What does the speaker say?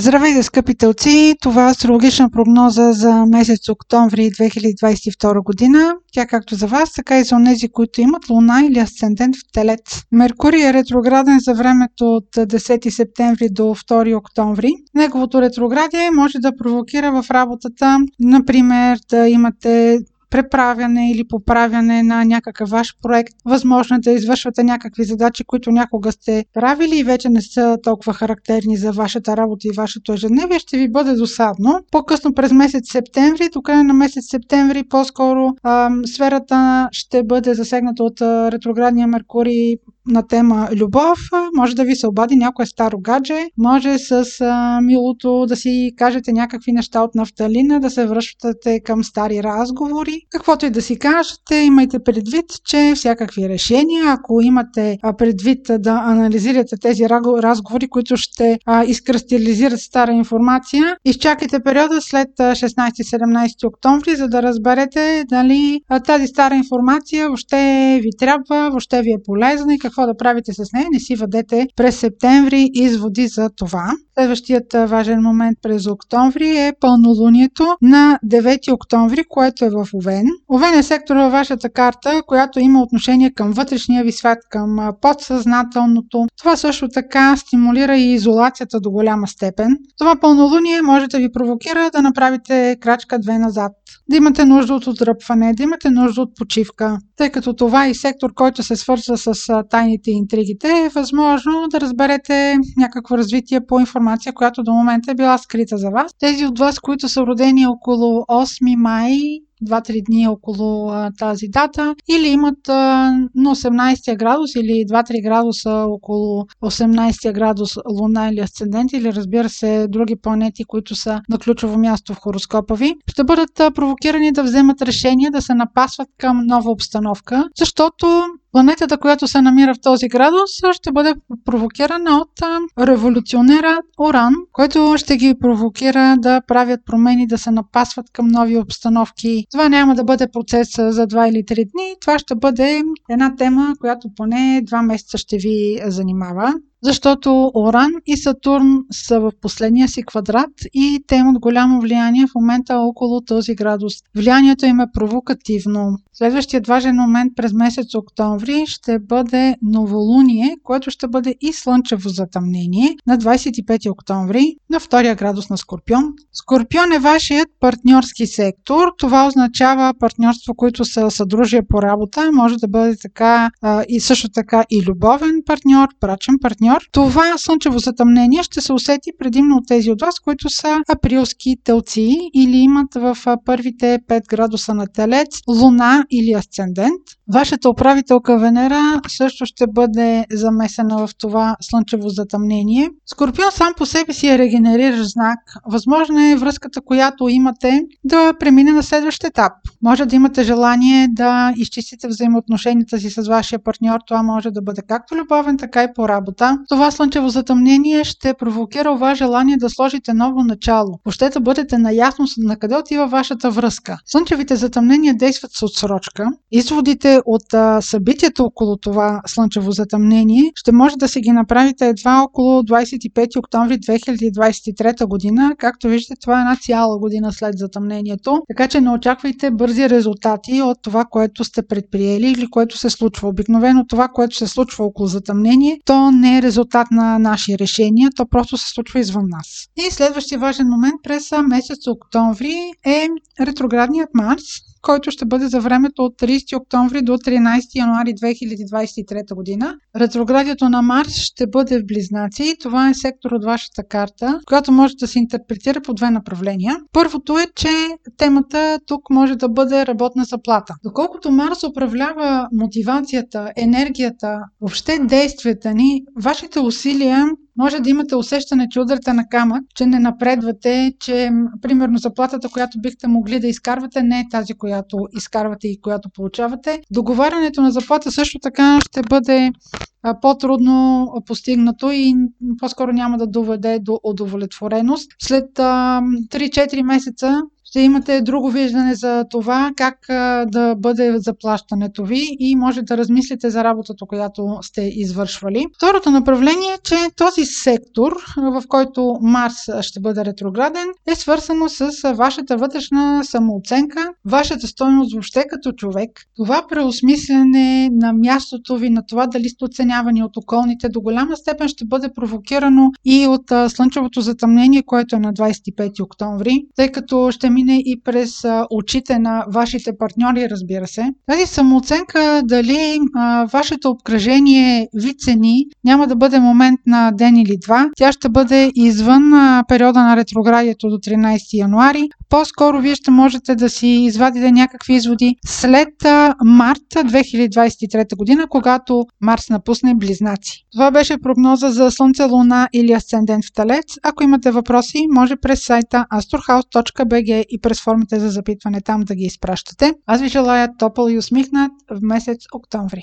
Здравейте, скъпи телци! Това е астрологична прогноза за месец октомври 2022 година. Тя както за вас, така и за тези, които имат луна или асцендент в телец. Меркурий е ретрограден за времето от 10 септември до 2 октомври. Неговото ретроградие може да провокира в работата, например, да имате преправяне или поправяне на някакъв ваш проект. Възможно е да извършвате някакви задачи, които някога сте правили и вече не са толкова характерни за вашата работа и вашето ежедневие. Ще ви бъде досадно. По-късно през месец септември, до края на месец септември, по-скоро ам, сферата ще бъде засегната от ретроградния Меркурий на тема любов, може да ви се обади някое старо гадже, може с а, милото да си кажете някакви неща от нафталина, да се връщате към стари разговори. Каквото и да си кажете, имайте предвид, че всякакви решения, ако имате предвид да анализирате тези разговори, които ще а, изкристализират стара информация, изчакайте периода след 16-17 октомври, за да разберете дали тази стара информация въобще ви трябва, въобще ви е полезна и какво какво да правите с нея, не си въдете през септември изводи за това. Следващият важен момент през октомври е пълнолунието на 9 октомври, което е в Овен. Овен е сектор във вашата карта, която има отношение към вътрешния ви свят, към подсъзнателното. Това също така стимулира и изолацията до голяма степен. Това пълнолуние може да ви провокира да направите крачка две назад, да имате нужда от отдръпване, да имате нужда от почивка, тъй като това е сектор, който се свързва с тайните и интригите, е възможно да разберете някакво развитие по информация която до момента е била скрита за вас. Тези от вас, които са родени около 8 май 2-3 дни около тази дата или имат на 18 градус или 2-3 градуса около 18 градус Луна или Асцендент или разбира се други планети, които са на ключово място в хороскопа ви, ще бъдат провокирани да вземат решение да се напасват към нова обстановка, защото Планетата, която се намира в този градус, ще бъде провокирана от революционера Оран, който ще ги провокира да правят промени, да се напасват към нови обстановки. Това няма да бъде процес за 2 или 3 дни, това ще бъде една тема, която поне 2 месеца ще ви занимава защото Оран и Сатурн са в последния си квадрат и те имат голямо влияние в момента около този градус. Влиянието им е провокативно. Следващият важен момент през месец октомври ще бъде новолуние, което ще бъде и слънчево затъмнение на 25 октомври на втория градус на Скорпион. Скорпион е вашият партньорски сектор. Това означава партньорство, които са съдружие по работа. Може да бъде така и също така и любовен партньор, брачен партньор партньор, това слънчево затъмнение ще се усети предимно от тези от вас, които са априлски телци или имат в първите 5 градуса на телец луна или асцендент. Вашата управителка Венера също ще бъде замесена в това слънчево затъмнение. Скорпион сам по себе си е регенериращ знак. Възможно е връзката, която имате, да премине на следващ етап. Може да имате желание да изчистите взаимоотношенията си с вашия партньор. Това може да бъде както любовен, така и по работа. Това слънчево затъмнение ще провокира това желание да сложите ново начало. Въобще да бъдете наясно на къде отива вашата връзка. Слънчевите затъмнения действат с отсрочка. Изводите от а, събитието около това слънчево затъмнение ще може да си ги направите едва около 25 октомври 2023 година. Както виждате, това е една цяла година след затъмнението. Така че не очаквайте бързи резултати от това, което сте предприели или което се случва. Обикновено това, което се случва около затъмнение, то не е резултат на наши решения, то просто се случва извън нас. И следващия важен момент през месец октомври е ретроградният Марс, който ще бъде за времето от 30 октомври до 13 януари 2023 година. Ретроградието на Марс ще бъде в Близнаци. Това е сектор от вашата карта, която може да се интерпретира по две направления. Първото е, че темата тук може да бъде работна заплата. Доколкото Марс управлява мотивацията, енергията, въобще действията ни, вашите усилия може да имате усещане, че ударите на камък, че не напредвате, че примерно заплатата, която бихте могли да изкарвате, не е тази, която изкарвате и която получавате. Договарянето на заплата също така ще бъде по-трудно постигнато и по-скоро няма да доведе до удовлетвореност. След 3-4 месеца ще имате друго виждане за това как да бъде заплащането ви и може да размислите за работата, която сте извършвали. Второто направление е, че този сектор, в който Марс ще бъде ретрограден, е свързано с вашата вътрешна самооценка, вашата стойност въобще като човек. Това преосмислене на мястото ви, на това дали сте оценявани от околните, до голяма степен ще бъде провокирано и от слънчевото затъмнение, което е на 25 октомври, тъй като ще мине и през очите на вашите партньори, разбира се. Тази самооценка, дали а, вашето обкръжение ви цени, няма да бъде момент на ден или два. Тя ще бъде извън а, периода на ретроградието до 13 януари. По-скоро вие ще можете да си извадите някакви изводи след март 2023 година, когато Марс напусне Близнаци. Това беше прогноза за Слънце, Луна или Асцендент в Талец. Ако имате въпроси, може през сайта astrohouse.bg и през формите за запитване там да ги изпращате. Аз ви желая топъл и усмихнат в месец октомври.